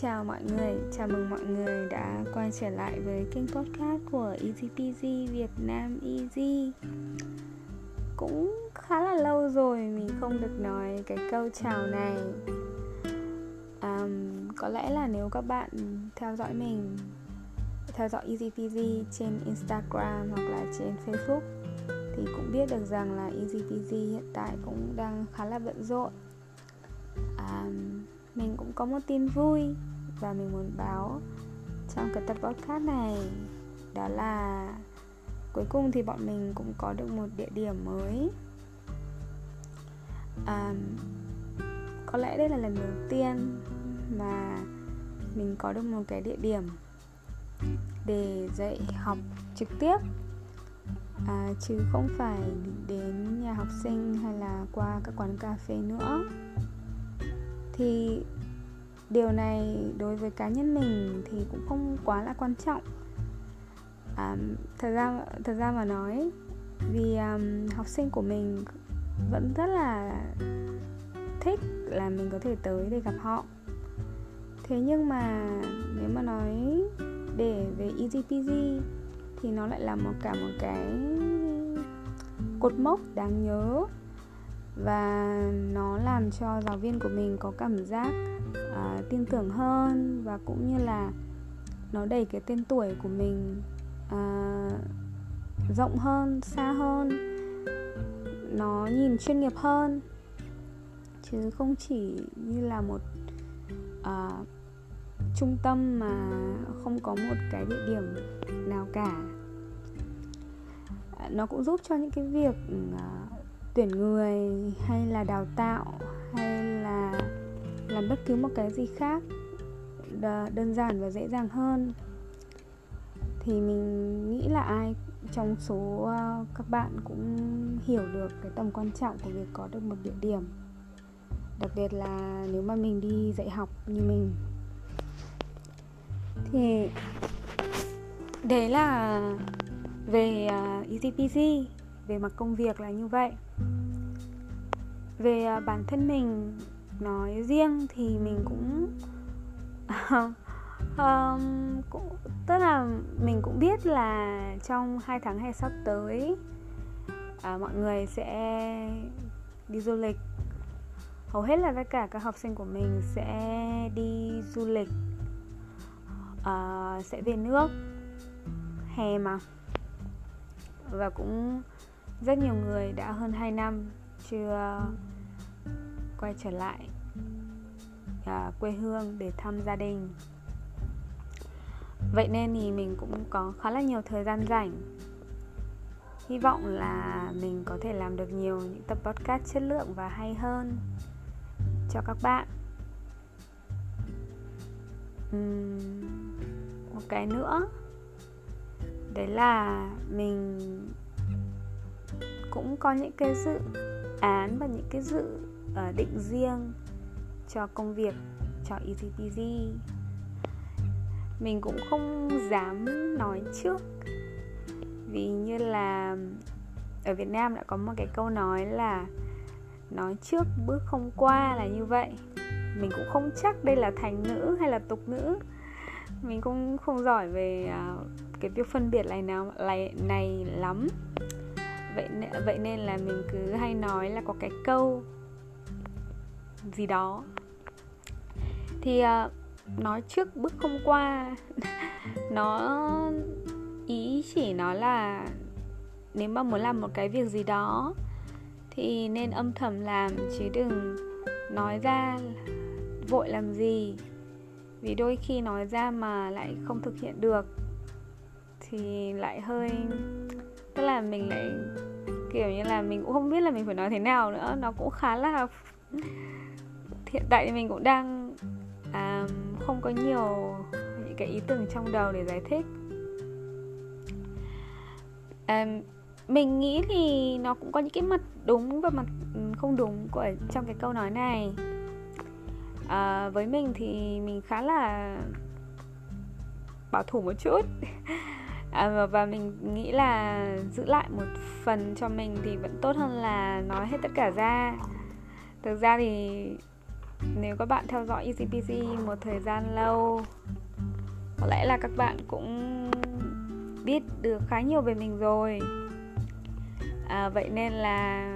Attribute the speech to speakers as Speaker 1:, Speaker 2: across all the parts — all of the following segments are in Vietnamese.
Speaker 1: chào mọi người, chào mừng mọi người đã quay trở lại với kênh podcast của EasyPG Việt Nam Easy. Cũng khá là lâu rồi mình không được nói cái câu chào này. Um, Có lẽ là nếu các bạn theo dõi mình Theo dõi EasyPG trên Instagram hoặc là trên Facebook Thì cũng biết được rằng là EasyPG hiện tại cũng đang khá là bận rộn. Um, mình cũng có một tin vui và mình muốn báo trong cái tập podcast này. Đó là cuối cùng thì bọn mình cũng có được một địa điểm mới. À, có lẽ đây là lần đầu tiên mà mình có được một cái địa điểm để dạy học trực tiếp. À, chứ không phải đến nhà học sinh hay là qua các quán cà phê nữa thì điều này đối với cá nhân mình thì cũng không quá là quan trọng. À, thật ra thật ra mà nói vì um, học sinh của mình vẫn rất là thích là mình có thể tới để gặp họ. Thế nhưng mà nếu mà nói để về EasyPG thì nó lại là một cả một cái cột mốc đáng nhớ và nó làm cho giáo viên của mình có cảm giác uh, tin tưởng hơn và cũng như là nó đẩy cái tên tuổi của mình uh, rộng hơn xa hơn. Nó nhìn chuyên nghiệp hơn. Chứ không chỉ như là một uh, trung tâm mà không có một cái địa điểm nào cả. Nó cũng giúp cho những cái việc uh, tuyển người hay là đào tạo hay là làm bất cứ một cái gì khác đơn giản và dễ dàng hơn. Thì mình nghĩ là ai trong số ờ, các bạn cũng hiểu được cái tầm quan trọng của việc có được một địa điểm. Đặc biệt là nếu mà mình đi dạy học như mình. Thì đấy là về ờ, uh, ECPC về mặt công việc là như vậy. Về à, bản thân mình nói riêng thì mình cũng um, cũng tức là mình cũng biết là trong hai tháng hè sắp tới à, mọi người sẽ đi du lịch. Hầu hết là tất cả các học sinh của mình sẽ đi du lịch à, sẽ về nước hè mà. Và cũng rất nhiều người đã hơn 2 năm chưa quay trở lại à, quê hương để thăm gia đình. Vậy nên thì mình cũng có khá là nhiều thời gian rảnh. Hy vọng là mình có thể làm được nhiều những tập podcast chất lượng và hay hơn cho các bạn. Uhm, một cái nữa đấy là mình cũng có những cái dự án và những cái dự uh, định riêng cho công việc cho easy peasy mình cũng không dám nói trước vì như là ở Việt Nam đã có một cái câu nói là nói trước bước không qua là như vậy. Mình cũng không chắc đây là thành ngữ hay là tục ngữ. Mình cũng không giỏi về uh, cái việc phân biệt này nào này này lắm vậy vậy nên là mình cứ hay nói là có cái câu gì đó. Thì ờ, uh, nói trước bước không qua nó ý chỉ nói là nếu mà muốn làm một cái việc gì đó thì nên âm thầm làm chứ đừng nói ra vội làm gì. Vì đôi khi nói ra mà lại không thực hiện được thì lại hơi tức là mình lại kiểu như là mình cũng không biết là mình phải nói thế nào nữa. Nó cũng khá là hiện tại thì mình cũng đang à, không có nhiều những cái ý tưởng trong đầu để giải thích. À, mình nghĩ thì nó cũng có những cái mặt đúng và mặt không đúng của trong cái câu nói này. À, với mình thì mình khá là bảo thủ một chút. à, và mình nghĩ là giữ lại một phần cho mình thì vẫn tốt hơn là nói hết tất cả ra. Thực ra thì nếu các bạn theo dõi ECPC một thời gian lâu có lẽ là các bạn cũng biết được khá nhiều về mình rồi. À, vậy nên là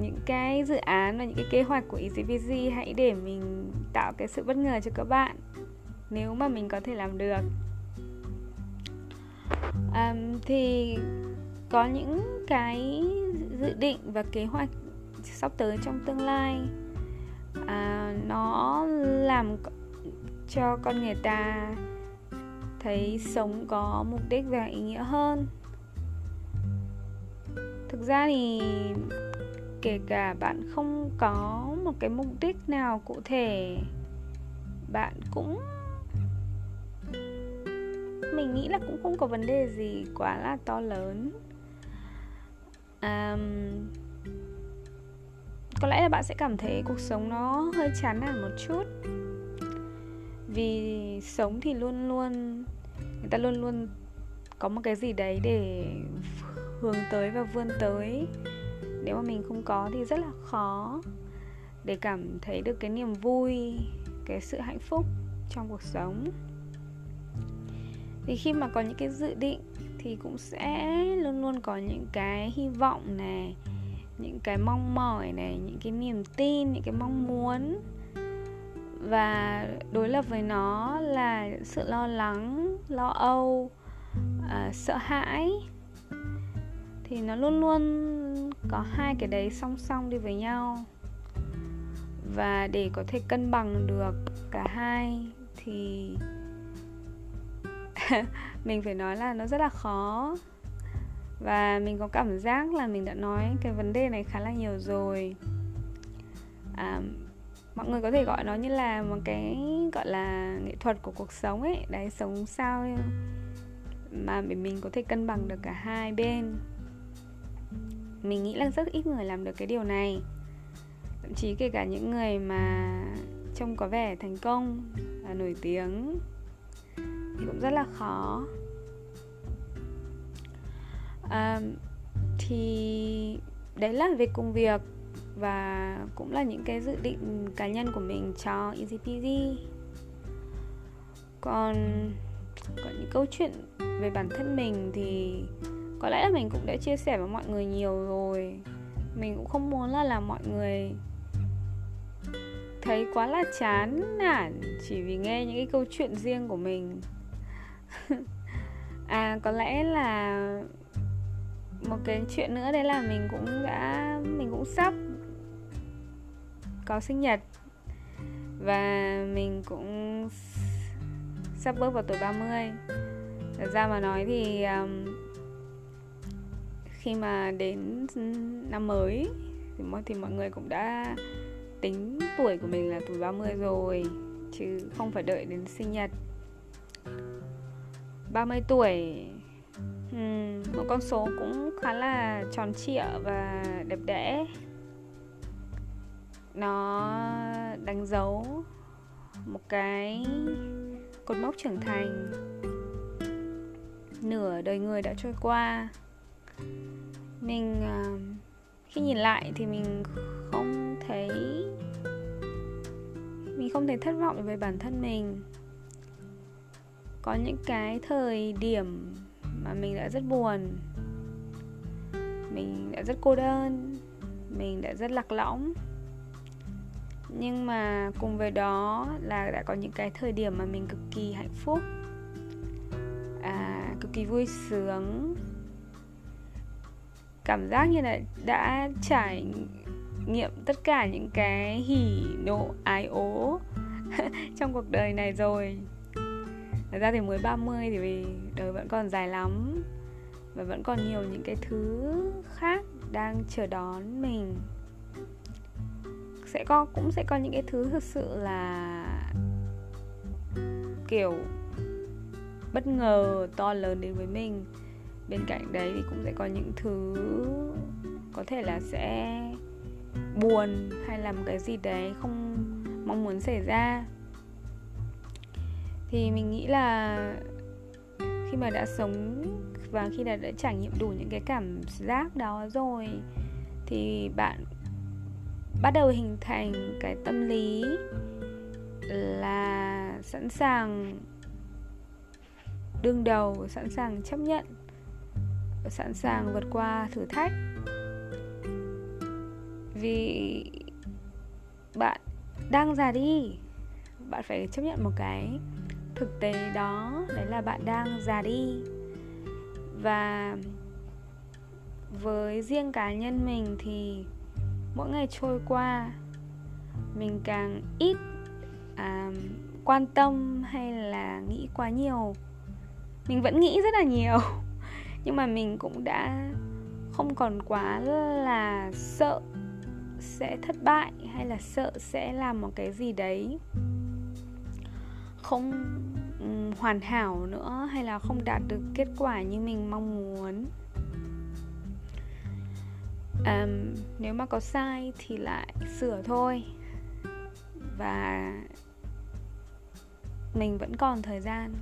Speaker 1: những cái dự án và những cái kế hoạch của ECPC hãy để mình tạo cái sự bất ngờ cho các bạn nếu mà mình có thể làm được um, thì có những cái dự định và kế hoạch sắp tới trong tương lai. À, nó làm cho con người ta thấy sống có mục đích và ý nghĩa hơn. Thực ra thì kể cả bạn không có một cái mục đích nào cụ thể bạn cũng mình nghĩ là cũng không có vấn đề gì quá là to lớn. Um, có lẽ là bạn sẽ cảm thấy cuộc sống nó hơi chán nản một chút. Vì sống thì luôn luôn người ta luôn luôn có một cái gì đấy để hướng tới và vươn tới. Nếu mà mình không có thì rất là khó để cảm thấy được cái niềm vui cái sự hạnh phúc trong cuộc sống thì khi mà có những cái dự định thì cũng sẽ luôn luôn có những cái hy vọng này những cái mong mỏi này những cái niềm tin những cái mong muốn. Và đối lập với nó là sự lo lắng lo âu uh, sợ hãi. Thì nó luôn luôn có hai cái đấy song song đi với nhau. Và để có thể cân bằng được cả hai thì mình phải nói là nó rất là khó. Và mình có cảm giác là mình đã nói cái vấn đề này khá là nhiều rồi. À, mọi người có thể gọi nó như là một cái gọi là nghệ thuật của cuộc sống ấy. Đấy sống sao mà để mình có thể cân bằng được cả hai bên. Mình nghĩ là rất ít người làm được cái điều này. Thậm chí kể cả những người mà trông có vẻ thành công và nổi tiếng thì cũng rất là khó. À, thì đấy là về công việc và cũng là những cái dự định cá nhân của mình cho Easy Peasy. Còn có những câu chuyện về bản thân mình thì có lẽ là mình cũng đã chia sẻ với mọi người nhiều rồi. Mình cũng không muốn là làm mọi người thấy quá là chán nản chỉ vì nghe những cái câu chuyện riêng của mình. à có lẽ là một cái chuyện nữa đấy là mình cũng đã mình cũng sắp có sinh nhật. Và mình cũng sắp bước vào tuổi 30 Thật ra mà nói thì um, khi mà đến năm mới thì mọi, thì mọi người cũng đã tính tuổi của mình là tuổi 30 rồi chứ không phải đợi đến sinh nhật. 30 tuổi. Uhm, một con số cũng khá là tròn trịa và đẹp đẽ. Nó đánh dấu một cái cột mốc trưởng thành. Nửa đời người đã trôi qua. Mình uh, khi nhìn lại thì mình không thấy mình không thấy thất vọng về bản thân mình có những cái thời điểm mà mình đã rất buồn mình đã rất cô đơn mình đã rất lạc lõng. Nhưng mà cùng với đó là đã có những cái thời điểm mà mình cực kỳ hạnh phúc à, cực kỳ vui sướng. Cảm giác như là đã trải nghiệm tất cả những cái hỉ nộ ái ố trong cuộc đời này rồi. Thật ra thì mới 30 thì vì đời vẫn còn dài lắm Và vẫn còn nhiều những cái thứ khác đang chờ đón mình. Sẽ có, cũng sẽ có những cái thứ thực sự là kiểu bất ngờ to lớn đến với mình. Bên cạnh đấy thì cũng sẽ có những thứ có thể là sẽ buồn hay làm cái gì đấy không mong muốn xảy ra thì mình nghĩ là khi mà đã sống và khi đã, đã trải nghiệm đủ những cái cảm giác đó rồi thì bạn bắt đầu hình thành cái tâm lý là sẵn sàng đương đầu sẵn sàng chấp nhận sẵn sàng vượt qua thử thách. Vì bạn đang già đi bạn phải chấp nhận một cái thực tế đó đấy là bạn đang già đi. Và với riêng cá nhân mình thì mỗi ngày trôi qua mình càng ít à, quan tâm hay là nghĩ quá nhiều. Mình vẫn nghĩ rất là nhiều nhưng mà mình cũng đã không còn quá là sợ sẽ thất bại hay là sợ sẽ làm một cái gì đấy không ừ, hoàn hảo nữa hay là không đạt được kết quả như mình mong muốn? Um, nếu mà có sai thì lại sửa thôi. Và mình vẫn còn thời gian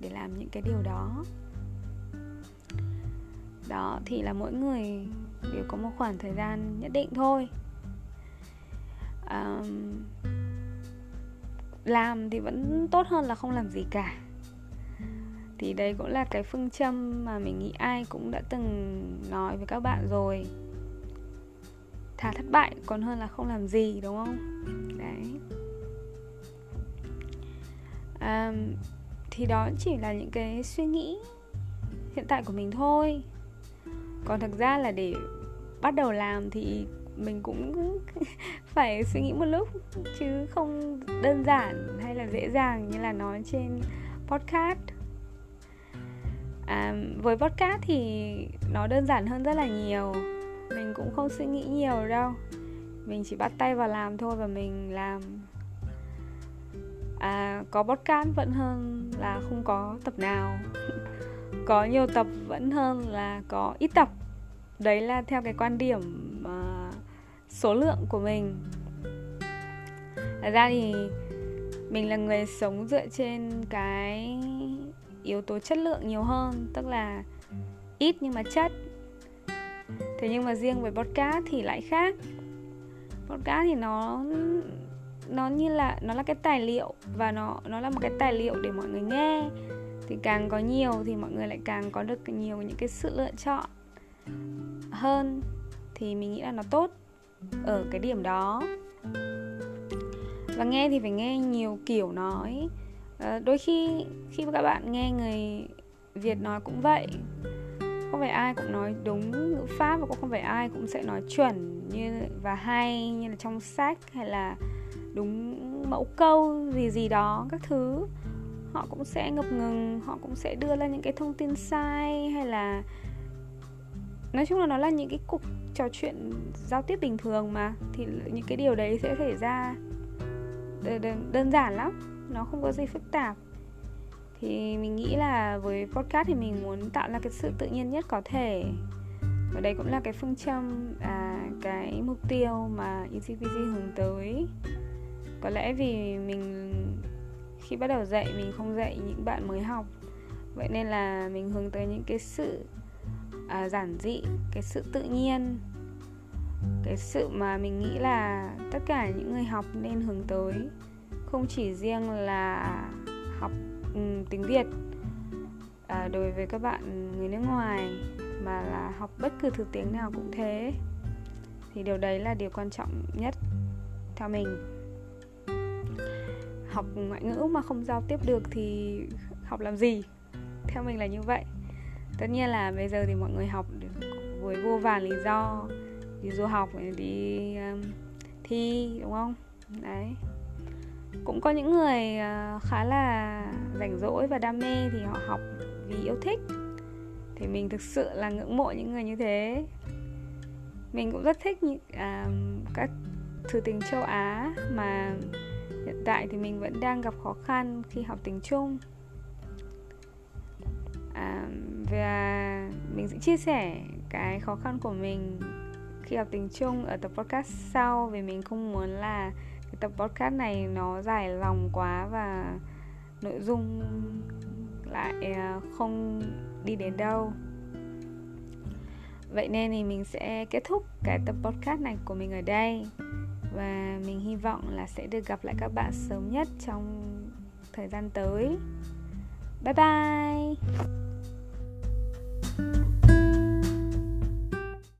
Speaker 1: để làm những cái điều đó. Đó thì là mỗi người đều có một khoảng thời gian nhất định thôi. Um, làm thì vẫn tốt hơn là không làm gì cả. Thì đấy cũng là cái phương châm mà mình nghĩ ai cũng đã từng nói với các bạn rồi. Thà thất bại còn hơn là không làm gì đúng không? Đấy. À, thì đó chỉ là những cái suy nghĩ hiện tại của mình thôi. Còn thực ra là để bắt đầu làm thì mình cũng phải suy nghĩ một lúc chứ không đơn giản hay là dễ dàng như là nói trên podcast. À, với podcast thì nó đơn giản hơn rất là nhiều. Mình cũng không suy nghĩ nhiều đâu. Mình chỉ bắt tay vào làm thôi và mình làm. À, có podcast vẫn hơn là không có tập nào. Có nhiều tập vẫn hơn là có ít tập. Đấy là theo cái quan điểm số lượng của mình. Thật ra thì mình là người sống dựa trên cái yếu tố chất lượng nhiều hơn, tức là ít nhưng mà chất. Thế nhưng mà riêng với podcast thì lại khác. Podcast thì nó nó như là, nó là cái tài liệu và nó nó là một cái tài liệu để mọi người nghe. Thì càng có nhiều thì mọi người lại càng có được nhiều những cái sự lựa chọn hơn. Thì mình nghĩ là nó tốt ở cái điểm đó. Và nghe thì phải nghe nhiều kiểu nói. À, đôi khi khi các bạn nghe người việt nói cũng vậy. Không phải ai cũng nói đúng ngữ pháp và cũng không phải ai cũng sẽ nói chuẩn như và hay như là trong sách hay là đúng mẫu câu gì gì đó các thứ. Họ cũng sẽ ngập ngừng họ cũng sẽ đưa ra những cái thông tin sai hay là nói chung là nó là những cái cuộc trò chuyện giao tiếp bình thường mà thì những cái điều đấy sẽ xảy ra. Đơn giản lắm nó không có gì phức tạp. Thì mình nghĩ là với podcast thì mình muốn tạo ra cái sự tự nhiên nhất có thể. Và đây cũng là cái phương châm à, cái mục tiêu mà ECPG hướng tới. Có lẽ vì mình khi bắt đầu dạy mình không dạy những bạn mới học. Vậy nên là mình hướng tới những cái sự à, giản dị cái sự tự nhiên cái sự mà mình nghĩ là tất cả những người học nên hướng tới không chỉ riêng là học um, tiếng việt à, đối với các bạn người nước ngoài mà là học bất cứ thứ tiếng nào cũng thế. Thì điều đấy là điều quan trọng nhất theo mình. Học ngoại ngữ mà không giao tiếp được thì học làm gì? Theo mình là như vậy tất nhiên là bây giờ thì mọi người học với vô vàn lý do. Đi du học đi um, thi đúng không? Đấy. Cũng có những người uh, khá là rảnh rỗi và đam mê thì họ học vì yêu thích. Thì mình thực sự là ngưỡng mộ những người như thế. Mình cũng rất thích những uh, các thứ tiếng châu á mà hiện tại thì mình vẫn đang gặp khó khăn khi học tiếng trung. Uh, và mình sẽ chia sẻ cái khó khăn của mình khi học tiếng Trung ở tập podcast sau, vì mình không muốn là cái tập podcast này nó dài lòng quá và nội dung lại ờ, không đi đến đâu. Vậy nên thì mình sẽ kết thúc cái tập podcast này của mình ở đây. Và mình hy vọng là sẽ được gặp lại các bạn sớm nhất trong thời gian tới. Bye bye!